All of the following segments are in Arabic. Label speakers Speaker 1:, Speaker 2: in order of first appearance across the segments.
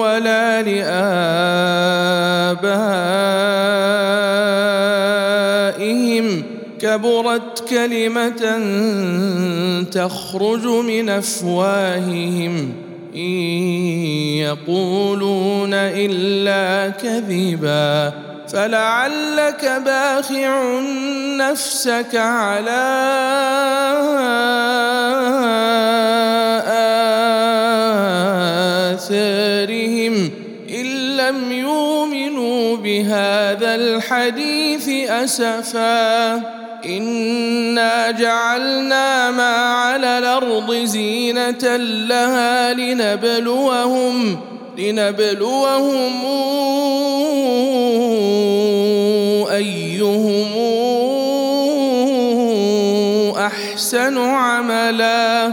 Speaker 1: ولا لآبائهم. كبرت كلمة تخرج من أفواههم. إن يقولون إلا كذبا. فلعلك باخع نفسك على آثارهم. الحديث أسفا. إنا جعلنا ما على الأرض زينة لها لنبلوهم لنبلوهم أيهم أحسن عملا.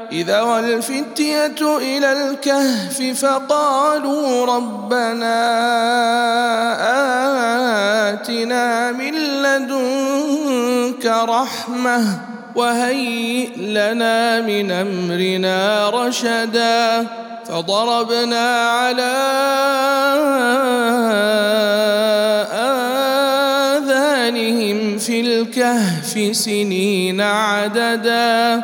Speaker 1: إذا والفتية إلى الكهف فقالوا ربنا آتنا من لدنك رحمة وهيئ لنا من أمرنا رشدا فضربنا على آذانهم في الكهف سنين عددا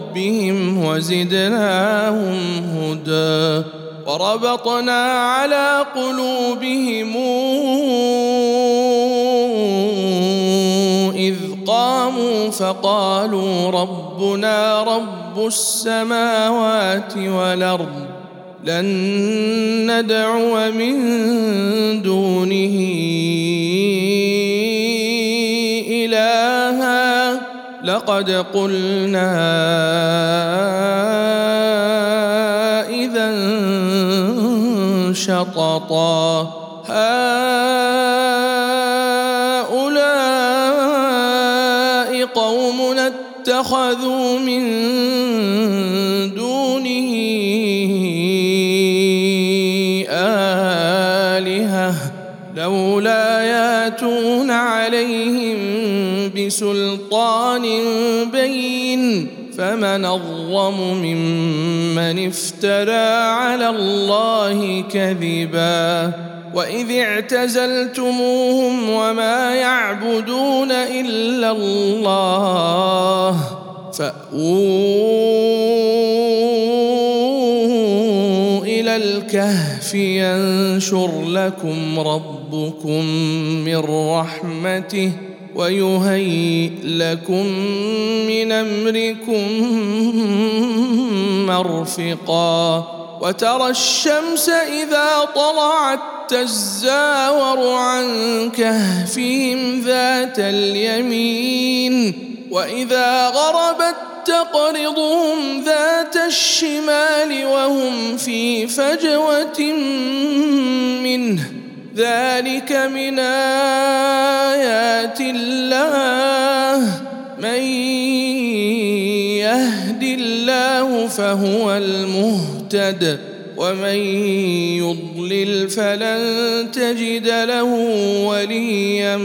Speaker 1: وزدناهم هدى وربطنا على قلوبهم إذ قاموا فقالوا ربنا رب السماوات والأرض لن ندعو من دونه لقد قلنا إذا شططا هؤلاء قومنا اتخذوا من بسلطان بين فمن أظلم ممن افترى على الله كذبا وإذ اعتزلتموهم وما يعبدون إلا الله فأووا إلى الكهف ينشر لكم ربكم من رحمته ويهيئ لكم من أمركم مرفقا وترى الشمس إذا طلعت تزاور عن كهفهم ذات اليمين وإذا غربت تقرضهم ذات الشمال وهم في فجوة منه ذلك من آيات الله. من يهد الله فهو المهتد ومن يضلل فلن تجد له وليا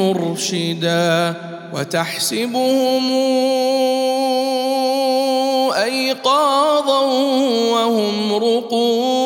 Speaker 1: مرشدا. وتحسبهم أيقاظا وهم رقود.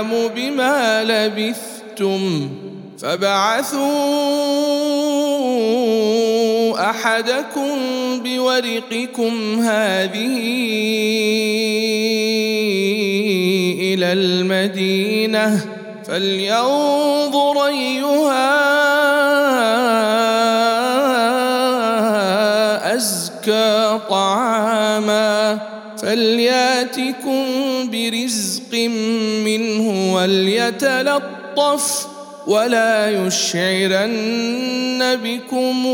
Speaker 1: أعلم بما لبثتم فبعثوا أحدكم بورقكم هذه إلى المدينة فلينظر أيها أزكى طعاما فلياتكم وليتلطف ولا يشعرن بكم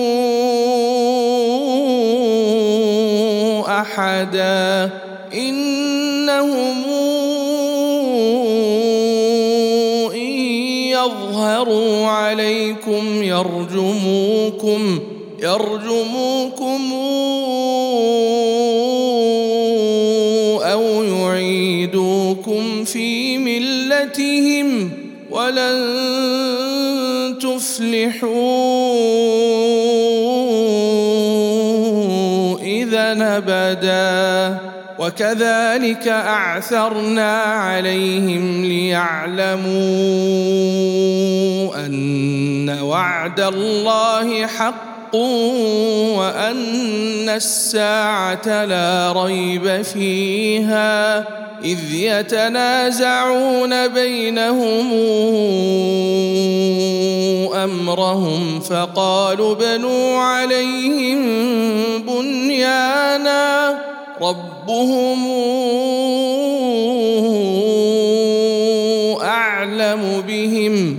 Speaker 1: أحدا إنهم إن يظهروا عليكم يرجموكم يرجموكم ولن تفلحوا اذا أبدا. وكذلك أعثرنا عليهم ليعلموا أن وعد الله حق. وأن الساعة لا ريب فيها إذ يتنازعون بينهم أمرهم فقالوا بنوا عليهم بنيانا ربهم أعلم بهم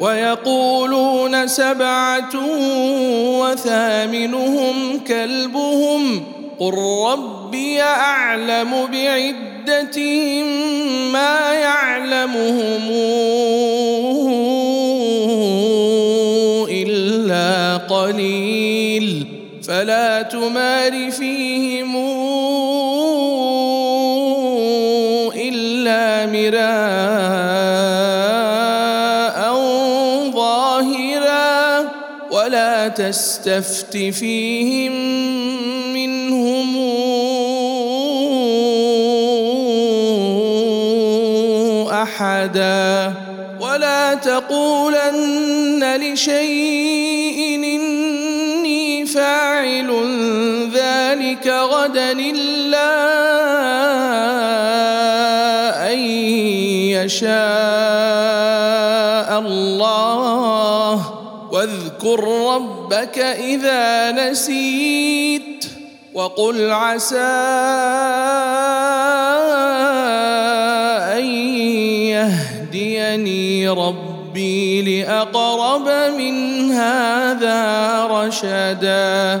Speaker 1: ويقولون سبعة وثامنهم كلبهم قل ربي أعلم بعدتهم ما يعلمهم إلا قليل فلا تمار فيهم إلا مراء تستفت فيهم منهم. أحدا. ولا تقولن لشيء إني فاعل ذلك غدا إلا أن يشاء الله. واذكر ربك إذا نسيت وقل عسى أن يهديني ربي لأقرب من هذا رشدا.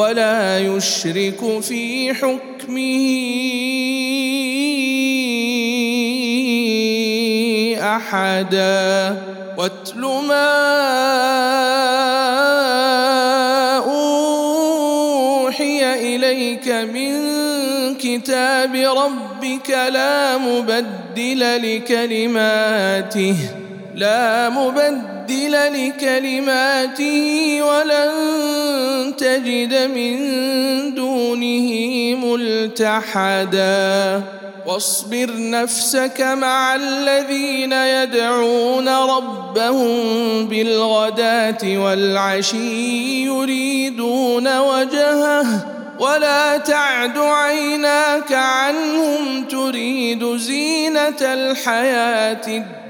Speaker 1: ولا يشرك في حكمه أحدا. واتل ما أوحي إليك من كتاب ربك لا مبدل لكلماته. لا مبدل لكلماته ولن تجد من دونه ملتحدا. واصبر نفسك مع الذين يدعون ربهم بالغداة والعشي يريدون وجهه. ولا تعد عيناك عنهم تريد زينة الحياة الدنيا.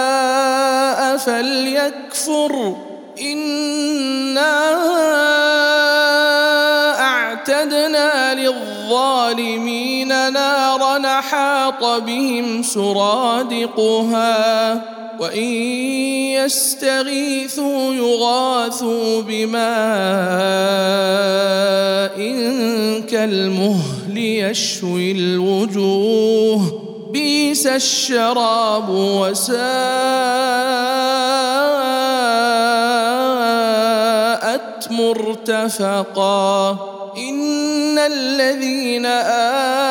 Speaker 1: فليكفر. إنا أعتدنا للظالمين نارا حاط بهم سرادقها وإن يستغيثوا يغاثوا بماء كالمهل يشوي الوجوه بئس الشراب وساءت مرتفقا إن الذين امنوا وعملوا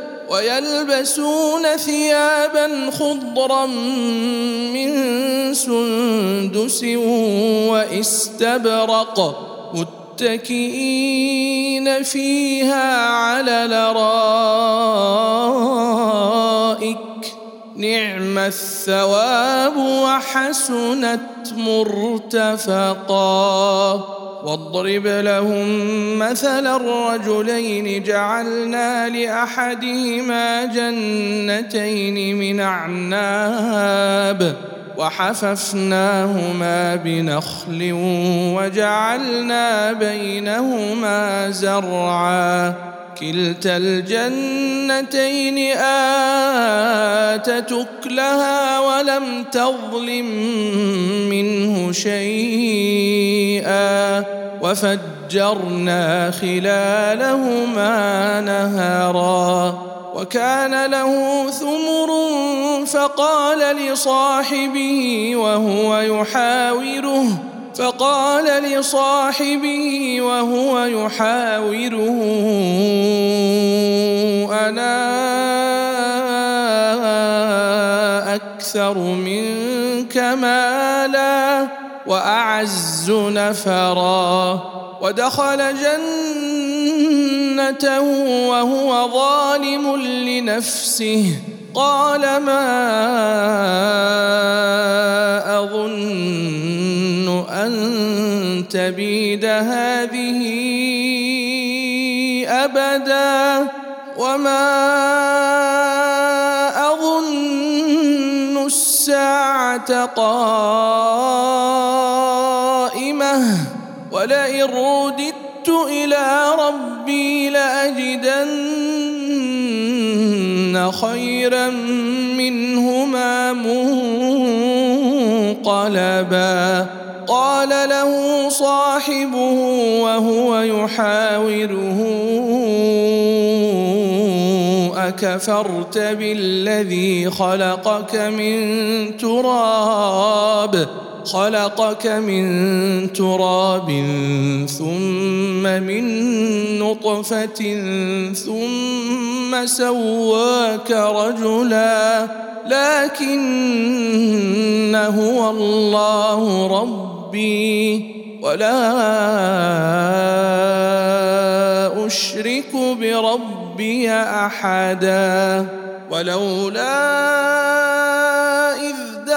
Speaker 1: ويلبسون ثيابا خضرا من سندس واستبرق متكئين فيها على الارائك نعم الثواب وحسنت مرتفقا. واضرب لهم مثل الرجلين جعلنا لأحدهما جنتين من أعناب وحففناهما بنخل وجعلنا بينهما زرعا كلتا الجنتين آتت أكلها ولم تظلم منه شيئا وفجرنا خلالهما نهرا وكان له ثمر فقال لصاحبه وهو يحاوره فقال لصاحبه وهو يحاوره أنا أكثر منك مالا وأعز نفرا. ودخل جنته وهو ظالم لنفسه. قال ما أظن أن تبيد هذه أبدا وما أظن الساعة قائمة ولئن رددت إلى ربي لأجدن فإن خيرا منهما منقلبا. قال له صاحبه وهو يحاوره أكفرت بالذي خلقك من تراب خلقك من تراب ثم من نطفة ثم سواك رجلا لكن هو الله ربي ولا أشرك بربي أحدا ولولا إذ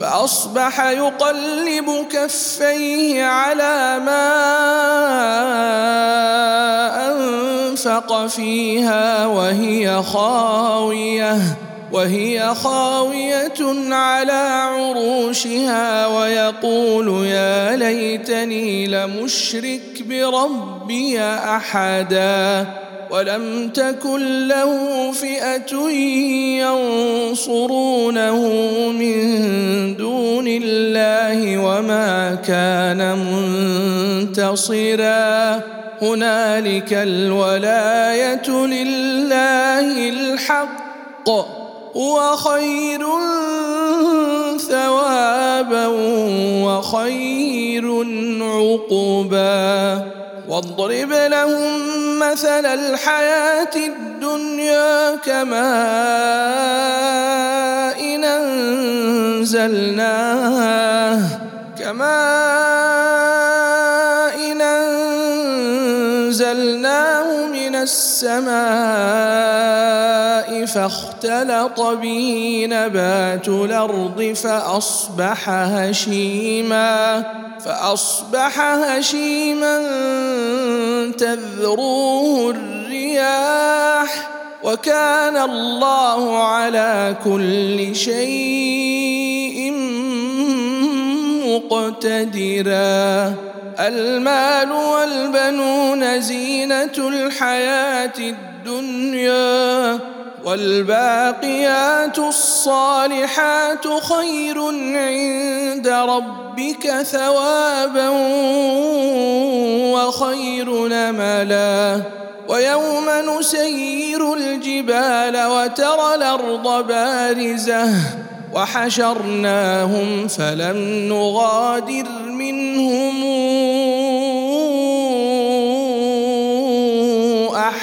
Speaker 1: فأصبح يقلب كفيه على ما أنفق فيها وهي خاوية وهي خاوية على عروشها ويقول يا ليتني لمشرك بربي أحدا. ولم تكن له فئة ينصرونه من دون الله وما كان منتصرا. هنالك الولاية لله الحق هو خير ثوابا وخير عقبا. واضرب لهم مثل الحياة الدنيا كماء إن أنزلناه كماء السماء فاختلط به نبات الأرض فأصبح هشيما فأصبح هشيما تذروه الرياح وكان الله على كل شيء مقتدرا. المال والبنون زينة الحياة الدنيا والباقيات الصالحات خير عند ربك ثوابا وخير نملا. ويوم نسير الجبال وترى الأرض بارزة وحشرناهم فلم نغادر منهم.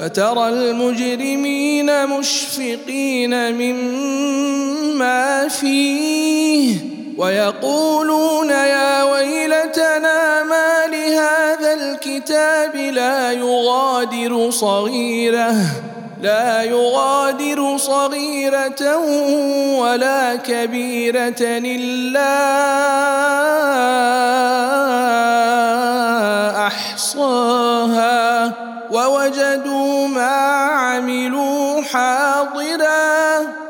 Speaker 1: فترى المجرمين مشفقين مما فيه ويقولون يا ويلتنا ما لهذا الكتاب لا يغادر صغيره لا يغادر صغيرة ولا كبيرة إلا أحصاها. ووجدوا ما عملوا حاضرا.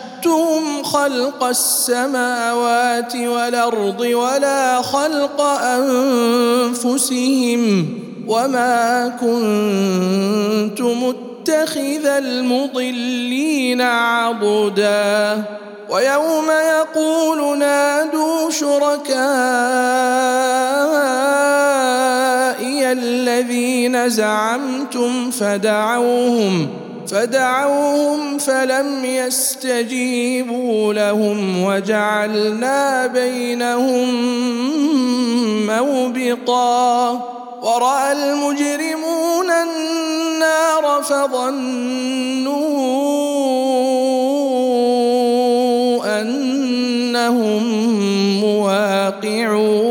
Speaker 1: خلق السماوات والأرض ولا خلق أنفسهم وما كنت متخذ المضلين عضدا. ويوم يقول نادوا شركائي الذين زعمتم فدعوهم فدعوهم فلم يستجيبوا لهم وجعلنا بينهم موبقا. ورأى المجرمون النار فظنوا أنهم مواقعوها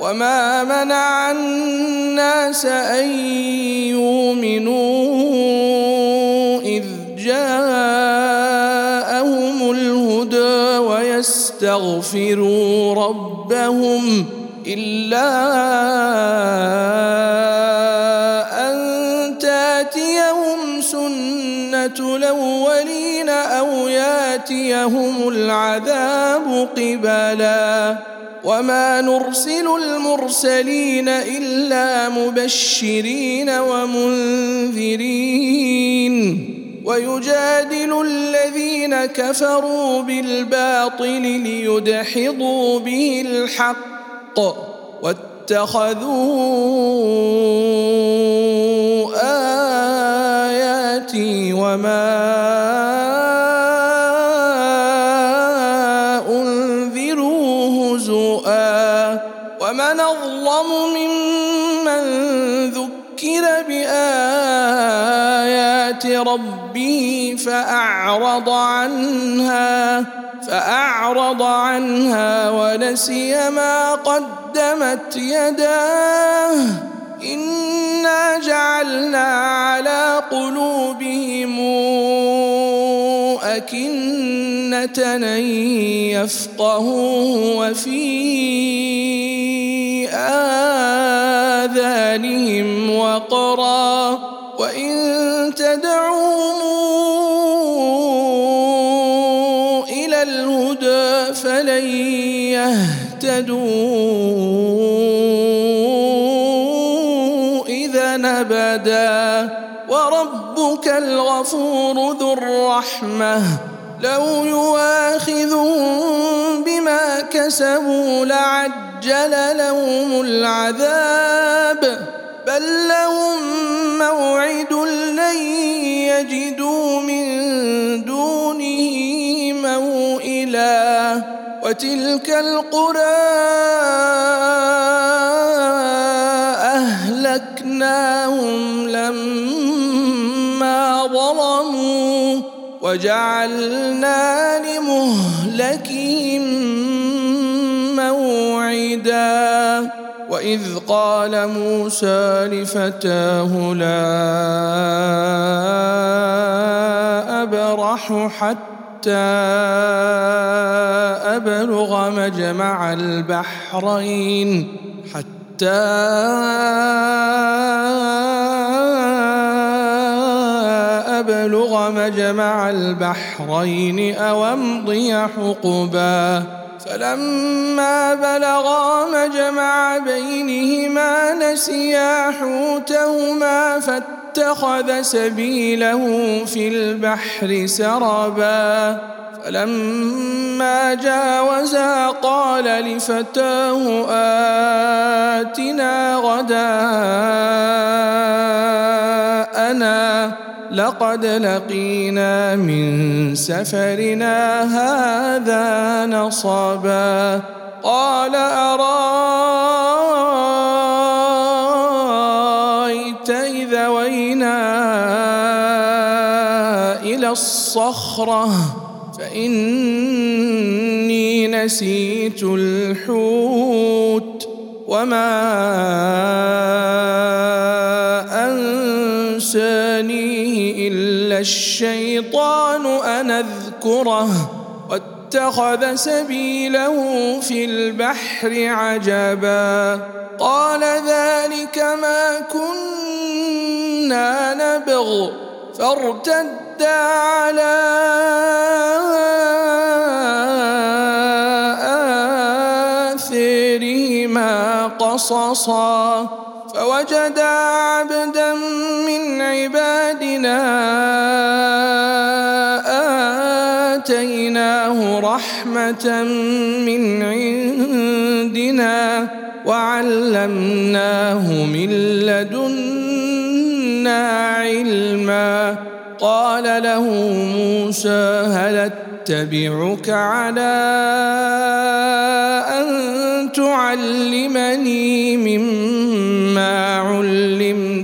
Speaker 1: وما منع الناس ان يؤمنوا اذ جاءهم الهدى ويستغفروا ربهم الا الأولين أو ياتيهم العذاب قبلا وما نرسل المرسلين إلا مبشرين ومنذرين ويجادل الذين كفروا بالباطل ليدحضوا به الحق واتخذوا اياتي وما انذروا هزؤا ومن أظلم ممن ذكر بآيات ربه فأعرض عنها فأعرض عنها ونسي ما قدمت يداه انا جعلنا على قلوبهم اكنه ان يفقهوه وفي اذانهم وقرا وان تدعوهم إلى الهدى فلن يهتدوا ابدا وربك الغفور ذو الرحمة. لو يواخذهم بما كسبوا لعجل لهم العذاب. بل لهم موعد لن يجدوا من دونه موئلا. وتلك القرى وجعلنا لمهلكهم موعدا. وإذ قال موسى لفتاه لا أبرح حتى أبلغ مجمع البحرين حتى نبلغ مجمع البحرين أو أمضي حقبا. فلما بلغا مجمع بينهما نسيا حوتهما فاتخذ سبيله في البحر سربا. فلما جاوزا قال لفتاه آتنا غداءنا. لقد لقينا من سفرنا هذا نصبا. قال أرأيت إذا وينا إلى الصخرة فإني نسيت الحوت وما إلا الشيطان أن أذكره واتخذ سبيله في البحر عجبا. قال ذلك ما كنا نبغ فارتدا على آثرهما قصصا. فوجدا عبدا من عبادنا آتيناه رحمة من عندنا وعلمناه من لدنا علما. قال له موسى هل أتبعك على أن تعلمني مما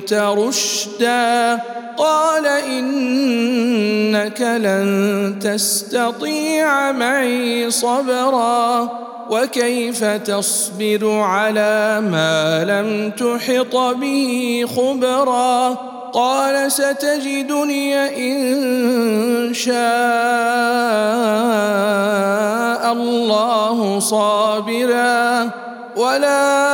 Speaker 1: علمت رشدا قال إنك لن تستطيع معي صبرا. وكيف تصبر على ما لم تحط به خبرا؟ قال ستجدني إن شاء الله صابرا. ولا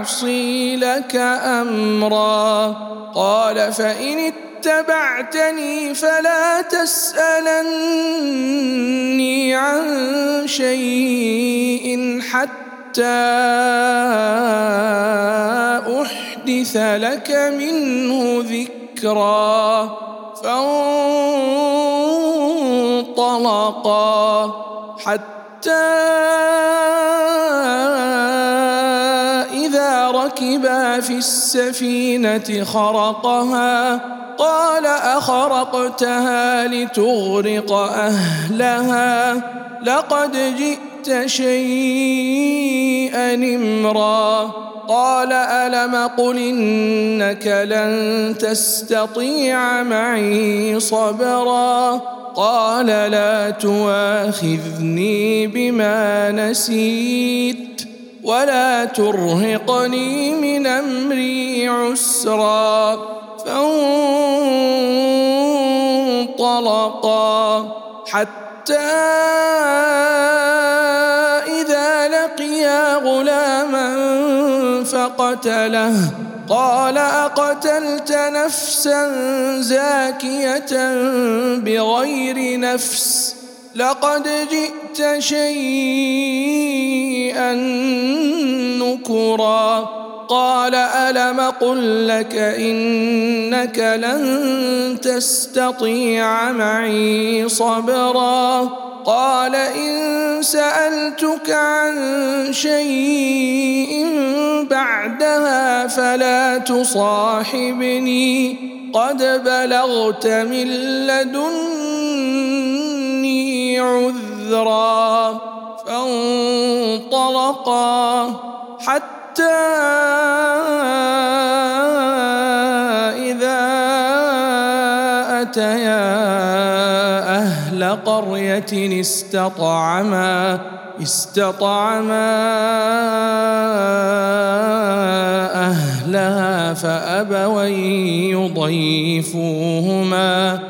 Speaker 1: اعصي لك أمرا. قال فإن اتبعتني فلا تسألني عن شيء حتى أحدث لك منه ذكرا. فانطلقا حتى في السفينة خرقها قال أخرقتها لتغرق أهلها. لقد جئت شيئا امرا. قال ألم قل إنك لن تستطيع معي صبرا؟ قال لا تواخذني بما نسيت. ولا ترهقني من أمري عسرا. فانطلقا حتى إذا لقيا غلاما فقتله. قال أقتلت نفسا زاكية بغير نفس؟ لقد جئت شيئا نكرا. قال ألم قل لك إنك لن تستطيع معي صبرا؟ قال إن سألتك عن شيء بعدها فلا تصاحبني. قد بلغت من لدني عذرا فانطلقا حتى إذا أتيا أهل قرية استطعما استطعما أهلها فأبوا يضيفوهما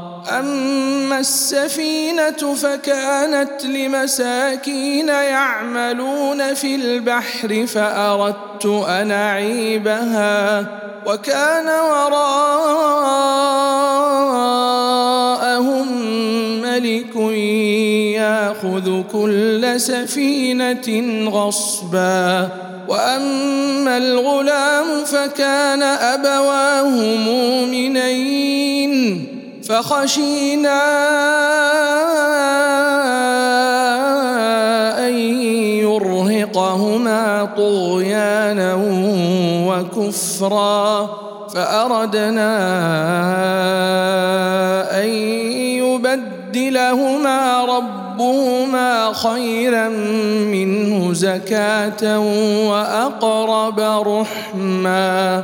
Speaker 1: أما السفينة فكانت لمساكين يعملون في البحر فأردت أن أعيبها وكان وراءهم ملك يأخذ كل سفينة غصبا وأما الغلام فكان أبواه مؤمنين فخشينا أن يرهقهما طغيانا وكفرا فأردنا أن يبدلهما ربهما خيرا منه زكاة وأقرب رحما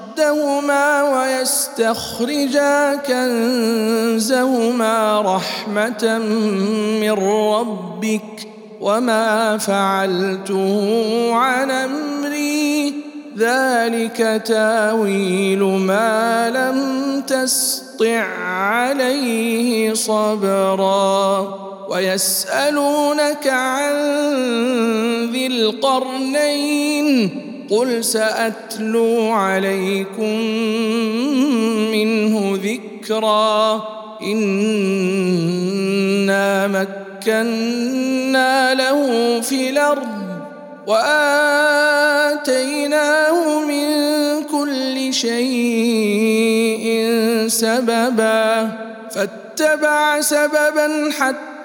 Speaker 1: كنزهما ويستخرجا كنزهما رحمة من ربك وما فعلته عن أمري. ذلك تاويل ما لم تسطع عليه صبرا. ويسألونك عن ذي القرنين قل ساتلو عليكم منه ذكرا انا مكنا له في الأرض واتيناه من كل شيء سببا فاتبع سببا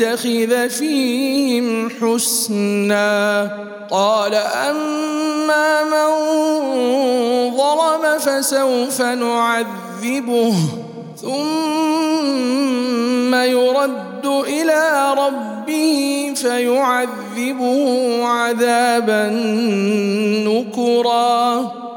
Speaker 1: يتخذ فيهم حسنا. قال أما من ظلم فسوف نعذبه ثم يرد إلى ربه فيعذبه عذابا نكرا.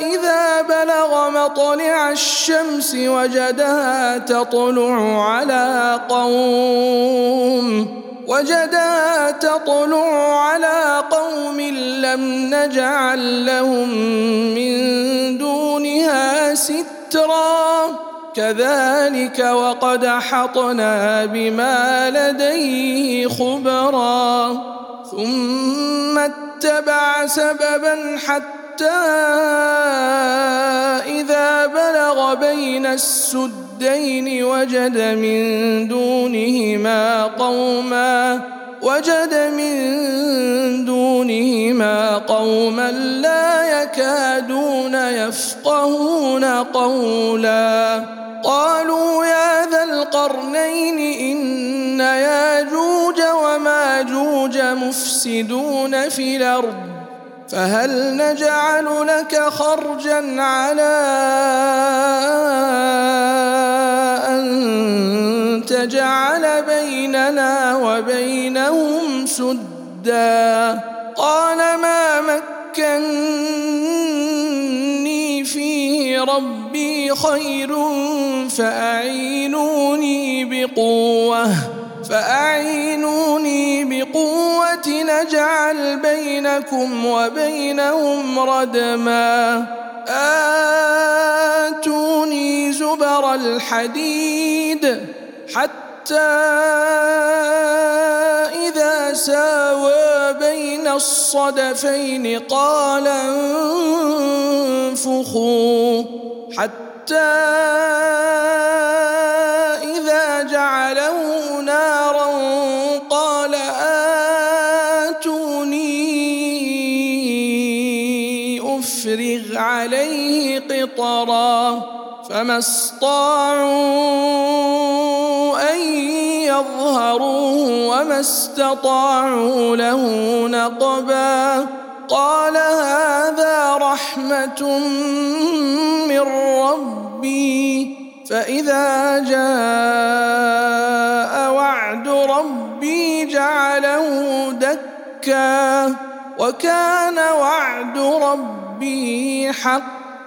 Speaker 1: إذا بلغ مطلع الشمس وجدها تطلع على قوم وجدا تطلع على قوم لم نجعل لهم من دونها سترا. كذلك وقد حطنا بما لديه خبرا. ثم اتبع سببا حتى إذا بلغ بين السد الدين وجد من دونهما قوما وجد من دونهما قوما لا يكادون يفقهون قولا. قالوا يا ذا القرنين إن ياجوج وماجوج مفسدون في الأرض فهل نجعل لك خرجا على تجعل بيننا وبينهم سدا؟ قال ما فيه ربي خير فأعينوني بقوة فأعينوني بقوة نجعل بينكم وبينهم ردما. آتوني زبر الحديد حتى إذا ساوى بين الصدفين قال انفخوا حتى إذا جعله نارا قال آتوني أفرغ عليه قطرا فما استطاعوا أن يظهروه وما استطاعوا له نقبا. قال هذا رحمة من ربي. فإذا جاء وعد ربي جعله دكا. وكان وعد ربي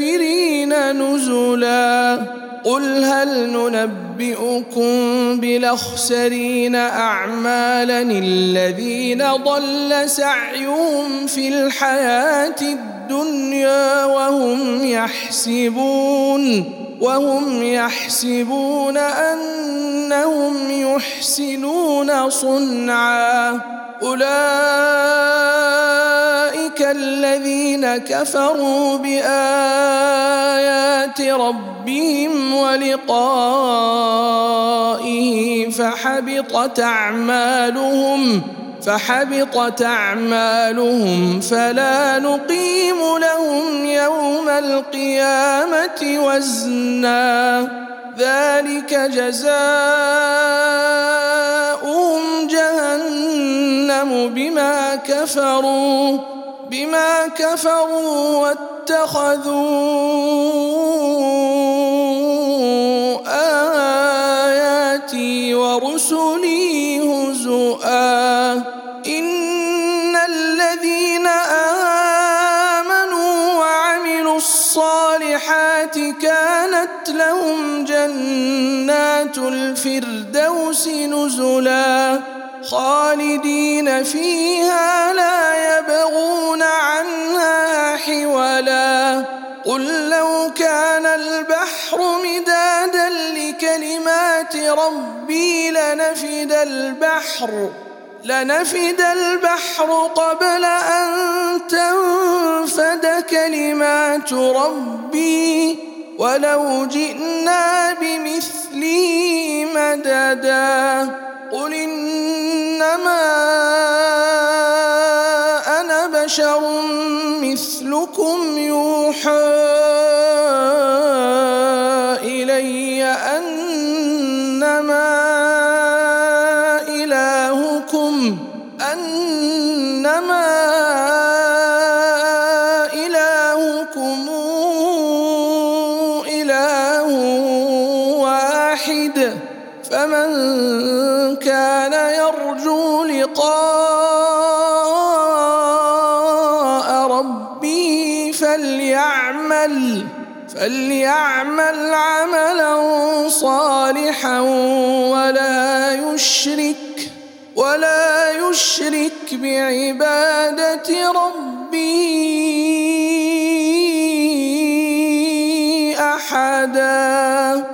Speaker 1: للكافرين نزلا قل هل ننبئكم بالأخسرين أعمالا الذين ضل سعيهم في الحياة الدنيا وهم يحسبون وهم يحسبون أنهم يحسنون صنعا. أولئك الذين كفروا بآيات ربهم ولقائه فحبطت أعمالهم. فحبطت أعمالهم فلا نقيم لهم يوم القيامة وزنا. ذلك جزاؤهم جهنم بما كفروا بما كفروا واتخذوا آياتي ورسلي هزؤا. الفردوس نزلا خالدين فيها لا يبغون عنها حولا. قل لو كان البحر مدادا لكلمات ربي لنفد البحر لنفد البحر قبل أن تنفد كلمات ربي. ولو جئنا بمثله مددا قل إنما أنا بشر مثلكم يوحى فليعمل عملا صالحا ولا يشرك ولا يشرك بعبادة ربه أحدا.